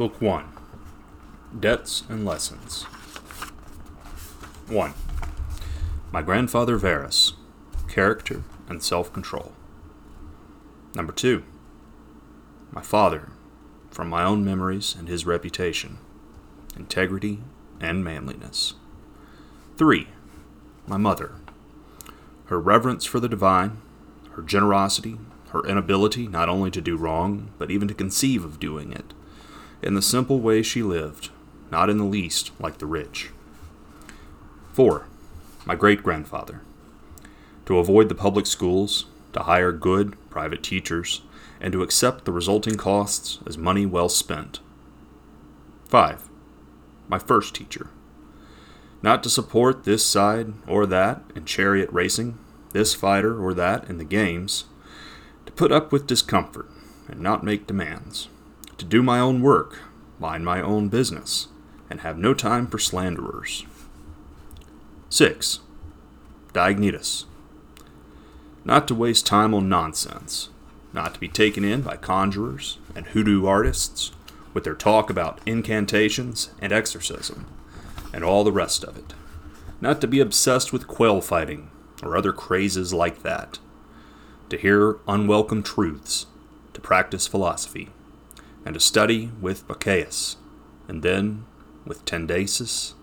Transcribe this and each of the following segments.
Book 1 Debts and Lessons 1. My grandfather Verus Character and Self Control. Number 2. My father From my own memories and his reputation Integrity and manliness. 3. My mother Her reverence for the divine, her generosity, her inability not only to do wrong, but even to conceive of doing it in the simple way she lived, not in the least like the rich. 4. My great grandfather. To avoid the public schools, to hire good private teachers, and to accept the resulting costs as money well spent. 5. My first teacher. Not to support this side or that in chariot racing, this fighter or that in the games, to put up with discomfort and not make demands to do my own work, mind my own business, and have no time for slanderers. 6. Diognetus. Not to waste time on nonsense, not to be taken in by conjurers and hoodoo artists with their talk about incantations and exorcism, and all the rest of it. Not to be obsessed with quail fighting or other crazes like that. To hear unwelcome truths, to practice philosophy and to study with Bacchius, and then with Tandasis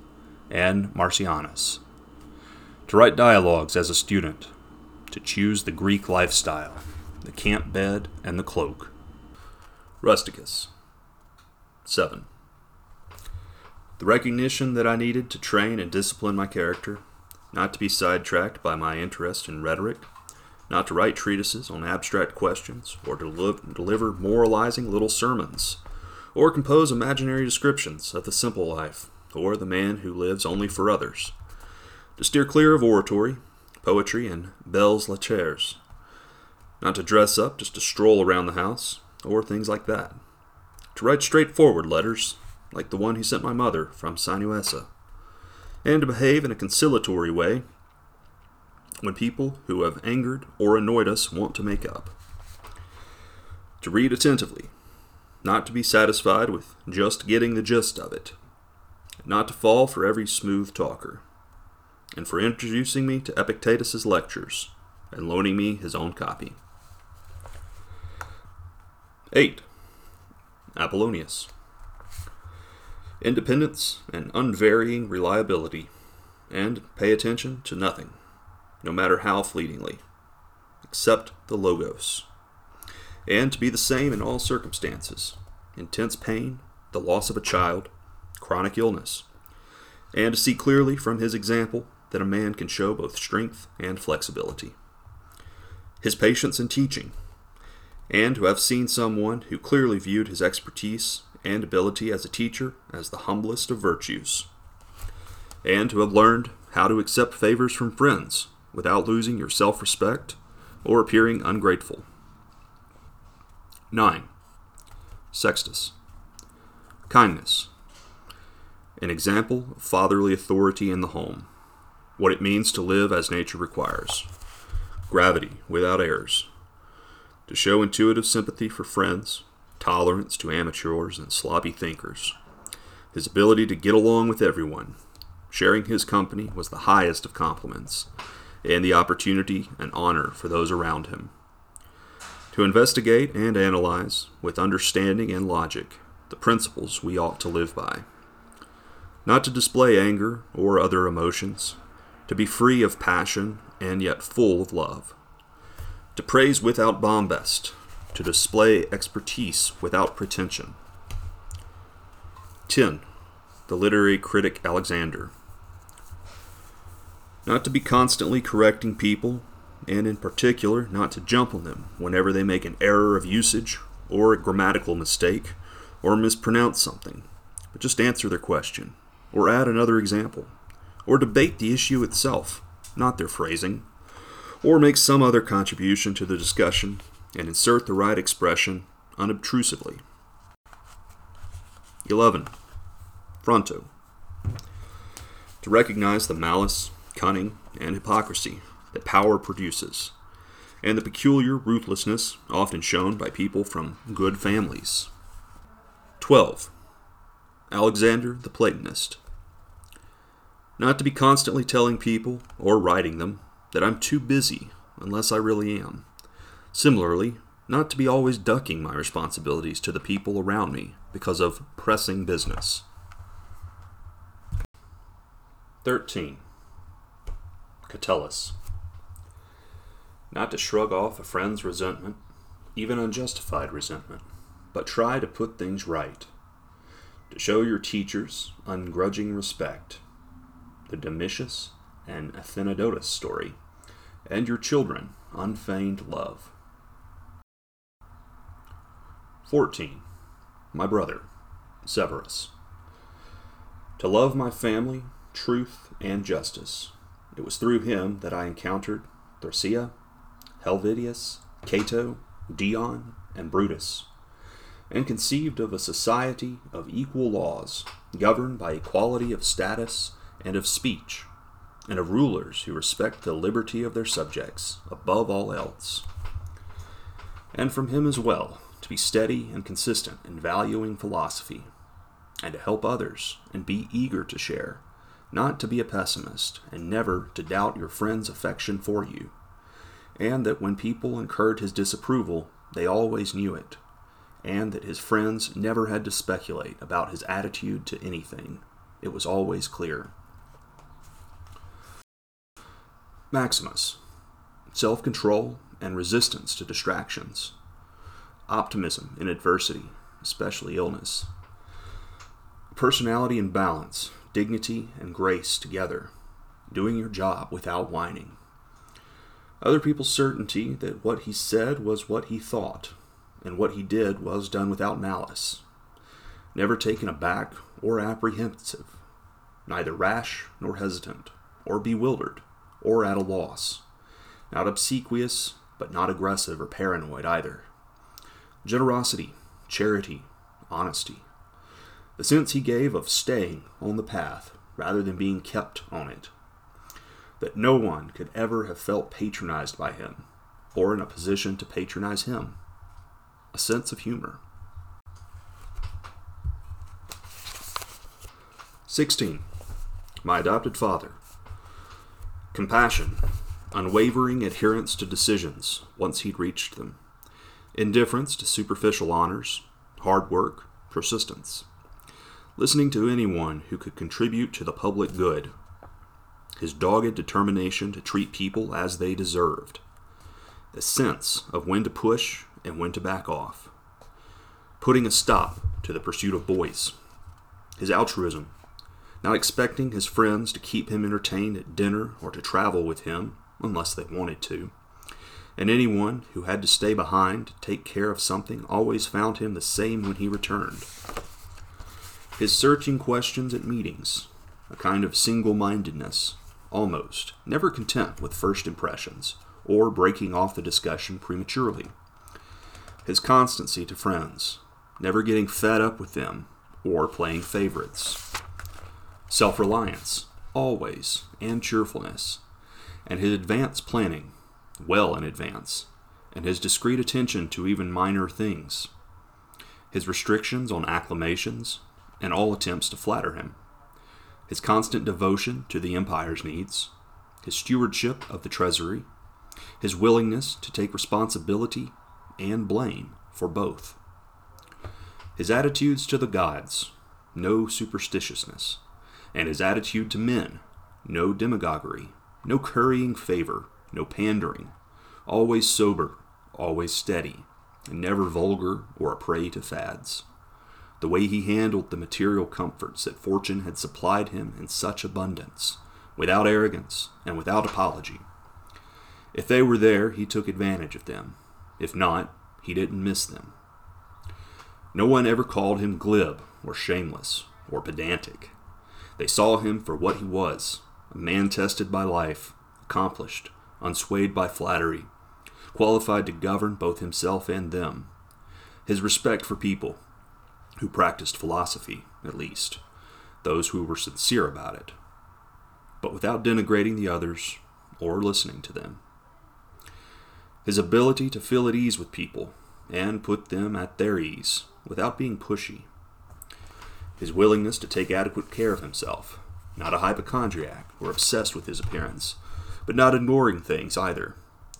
and Marcianus. To write dialogues as a student, to choose the Greek lifestyle, the camp bed, and the cloak. Rusticus. 7. The recognition that I needed to train and discipline my character, not to be sidetracked by my interest in rhetoric, not to write treatises on abstract questions, or to deliver moralizing little sermons, or compose imaginary descriptions of the simple life, or the man who lives only for others, to steer clear of oratory, poetry, and belles lettres, not to dress up just to stroll around the house, or things like that, to write straightforward letters, like the one he sent my mother from Sinuessa, and to behave in a conciliatory way when people who have angered or annoyed us want to make up. To read attentively, not to be satisfied with just getting the gist of it, not to fall for every smooth talker, and for introducing me to Epictetus's lectures and loaning me his own copy. 8. Apollonius. Independence and unvarying reliability, and pay attention to nothing no matter how fleetingly, except the Logos, and to be the same in all circumstances intense pain, the loss of a child, chronic illness, and to see clearly from his example that a man can show both strength and flexibility. His patience in teaching, and to have seen someone who clearly viewed his expertise and ability as a teacher as the humblest of virtues, and to have learned how to accept favors from friends without losing your self respect or appearing ungrateful. 9. Sextus. Kindness. An example of fatherly authority in the home. What it means to live as nature requires. Gravity without airs. To show intuitive sympathy for friends, tolerance to amateurs and sloppy thinkers. His ability to get along with everyone. Sharing his company was the highest of compliments and the opportunity and honor for those around him. To investigate and analyze, with understanding and logic, the principles we ought to live by. Not to display anger or other emotions, to be free of passion and yet full of love. To praise without bombast, to display expertise without pretension. 10. The literary critic Alexander not to be constantly correcting people, and in particular, not to jump on them whenever they make an error of usage or a grammatical mistake or mispronounce something, but just answer their question, or add another example, or debate the issue itself, not their phrasing, or make some other contribution to the discussion and insert the right expression unobtrusively. 11. Fronto. To recognize the malice, cunning, and hypocrisy that power produces, and the peculiar ruthlessness often shown by people from good families. 12. Alexander the Platonist. Not to be constantly telling people, or writing them, that I'm too busy unless I really am. Similarly, not to be always ducking my responsibilities to the people around me because of pressing business. 13. Catullus. Not to shrug off a friend's resentment, even unjustified resentment, but try to put things right. To show your teachers ungrudging respect. The Domitius and Athenodotus story, and your children unfeigned love. 14. My brother, Severus. To love my family, truth, and justice. It was through him that I encountered Thrasea, Helvidius, Cato, Dion, and Brutus, and conceived of a society of equal laws, governed by equality of status and of speech, and of rulers who respect the liberty of their subjects above all else. And from him as well to be steady and consistent in valuing philosophy, and to help others and be eager to share, not to be a pessimist, and never to doubt your friend's affection for you, and that when people incurred his disapproval, they always knew it, and that his friends never had to speculate about his attitude to anything. It was always clear. Maximus self control and resistance to distractions optimism in adversity, especially illness, personality and balance, dignity and grace together, doing your job without whining. Other people's certainty that what he said was what he thought, and what he did was done without malice. Never taken aback or apprehensive, neither rash nor hesitant, or bewildered, or at a loss. Not obsequious, but not aggressive or paranoid either generosity, charity, honesty. The sense he gave of staying on the path rather than being kept on it. That no one could ever have felt patronized by him or in a position to patronize him. A sense of humor. 16. My adopted father. Compassion, unwavering adherence to decisions once he'd reached them indifference to superficial honors, hard work, persistence, listening to anyone who could contribute to the public good, his dogged determination to treat people as they deserved, a sense of when to push and when to back off, putting a stop to the pursuit of boys, his altruism, not expecting his friends to keep him entertained at dinner or to travel with him unless they wanted to. And anyone who had to stay behind to take care of something always found him the same when he returned. His searching questions at meetings, a kind of single mindedness, almost, never content with first impressions, or breaking off the discussion prematurely. His constancy to friends, never getting fed up with them or playing favorites. Self reliance, always, and cheerfulness, and his advanced planning well in advance, and his discreet attention to even minor things, his restrictions on acclamations, and all attempts to flatter him, his constant devotion to the empire's needs, his stewardship of the treasury, his willingness to take responsibility and blame for both, his attitudes to the gods, no superstitiousness, and his attitude to men, no demagoguery, no currying favor, no pandering, always sober, always steady, and never vulgar or a prey to fads. The way he handled the material comforts that fortune had supplied him in such abundance, without arrogance and without apology. If they were there, he took advantage of them. If not, he didn't miss them. No one ever called him glib or shameless or pedantic. They saw him for what he was a man tested by life, accomplished, unswayed by flattery, qualified to govern both himself and them. His respect for people, who practiced philosophy, at least, those who were sincere about it, but without denigrating the others or listening to them. His ability to feel at ease with people and put them at their ease without being pushy. his willingness to take adequate care of himself, not a hypochondriac or obsessed with his appearance, but not ignoring things either,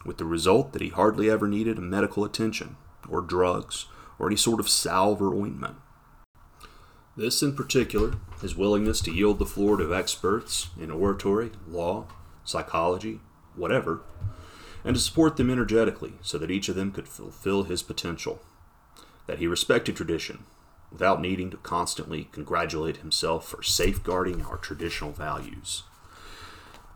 with the result that he hardly ever needed medical attention, or drugs, or any sort of salve or ointment. This, in particular, his willingness to yield the floor to experts in oratory, law, psychology, whatever, and to support them energetically so that each of them could fulfill his potential. That he respected tradition without needing to constantly congratulate himself for safeguarding our traditional values.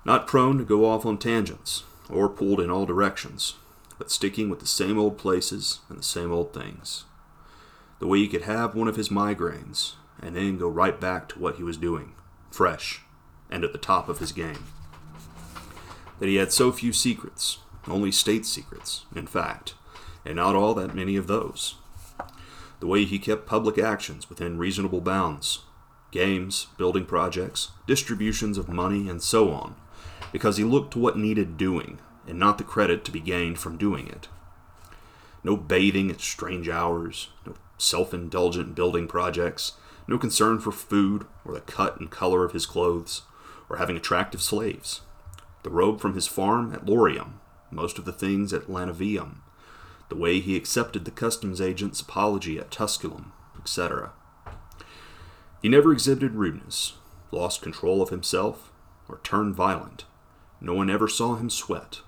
Not prone to go off on tangents or pulled in all directions, but sticking with the same old places and the same old things. The way he could have one of his migraines and then go right back to what he was doing, fresh and at the top of his game. That he had so few secrets, only state secrets, in fact, and not all that many of those. The way he kept public actions within reasonable bounds, games, building projects, distributions of money, and so on, because he looked to what needed doing, and not the credit to be gained from doing it. No bathing at strange hours, no self indulgent building projects, no concern for food or the cut and color of his clothes, or having attractive slaves. The robe from his farm at Lorium, most of the things at Lanuvium, the way he accepted the customs agent's apology at Tusculum, etc. He never exhibited rudeness, lost control of himself, or turned violent. No one ever saw him sweat.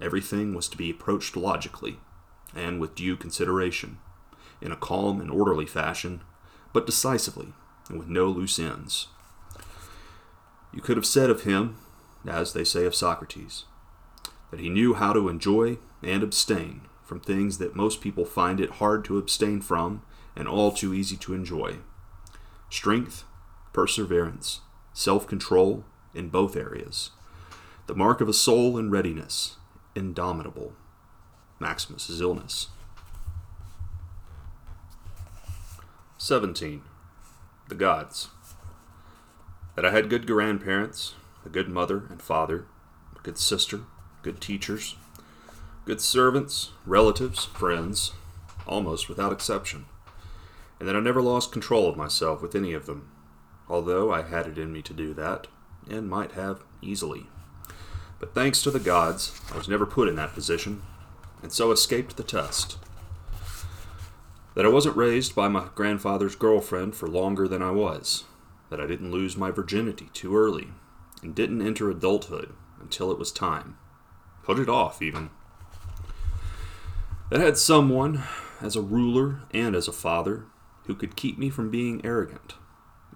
Everything was to be approached logically, and with due consideration, in a calm and orderly fashion, but decisively, and with no loose ends. You could have said of him, as they say of Socrates, that he knew how to enjoy and abstain from things that most people find it hard to abstain from and all too easy to enjoy strength, perseverance, self control in both areas. The mark of a soul in readiness, indomitable. Maximus's illness. 17. The Gods. That I had good grandparents, a good mother and father, a good sister, good teachers, good servants, relatives, friends, almost without exception, and that I never lost control of myself with any of them, although I had it in me to do that, and might have easily. But thanks to the gods, I was never put in that position, and so escaped the test. That I wasn't raised by my grandfather's girlfriend for longer than I was. That I didn't lose my virginity too early, and didn't enter adulthood until it was time. Put it off, even. That had someone, as a ruler and as a father, who could keep me from being arrogant,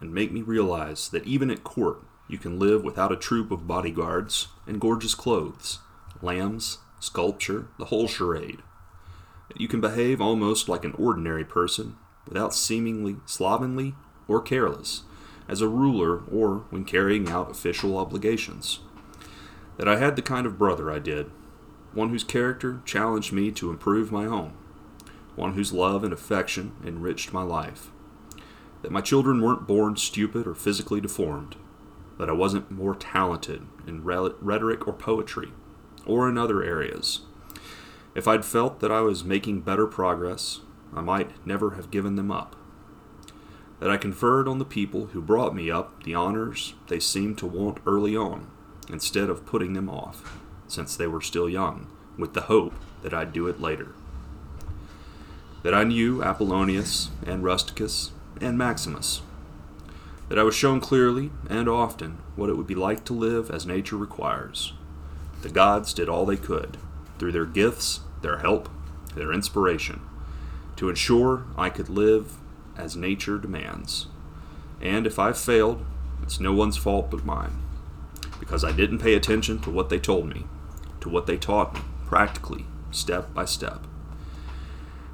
and make me realize that even at court you can live without a troop of bodyguards and gorgeous clothes, lambs, sculpture, the whole charade you can behave almost like an ordinary person without seemingly slovenly or careless as a ruler or when carrying out official obligations. That I had the kind of brother I did, one whose character challenged me to improve my own, one whose love and affection enriched my life. That my children weren't born stupid or physically deformed, that I wasn't more talented in rhetoric or poetry, or in other areas if I'd felt that I was making better progress, I might never have given them up. That I conferred on the people who brought me up the honors they seemed to want early on, instead of putting them off, since they were still young, with the hope that I'd do it later. That I knew Apollonius and Rusticus and Maximus. That I was shown clearly and often what it would be like to live as nature requires. The gods did all they could through their gifts, their help, their inspiration, to ensure I could live as nature demands. And if I failed, it's no one's fault but mine, because I didn't pay attention to what they told me, to what they taught me, practically, step by step.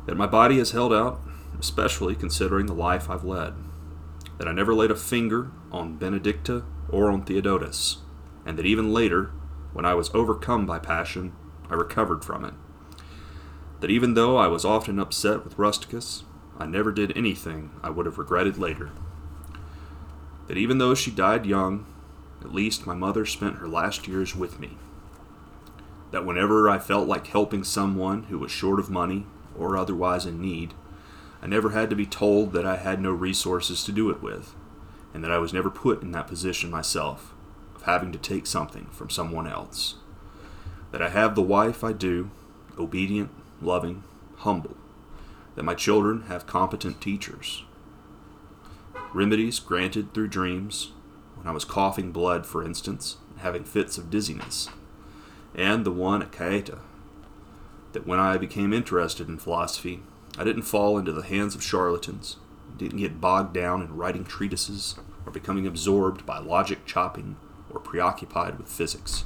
That my body has held out, especially considering the life I've led. That I never laid a finger on Benedicta or on Theodotus, and that even later, when I was overcome by passion, I recovered from it. That even though I was often upset with Rusticus, I never did anything I would have regretted later. That even though she died young, at least my mother spent her last years with me. That whenever I felt like helping someone who was short of money or otherwise in need, I never had to be told that I had no resources to do it with, and that I was never put in that position myself of having to take something from someone else. That I have the wife I do, obedient, loving, humble. That my children have competent teachers. Remedies granted through dreams, when I was coughing blood, for instance, and having fits of dizziness. And the one at Caieta. That when I became interested in philosophy, I didn't fall into the hands of charlatans, didn't get bogged down in writing treatises, or becoming absorbed by logic chopping, or preoccupied with physics.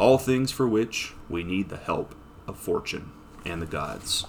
All things for which we need the help of fortune and the gods.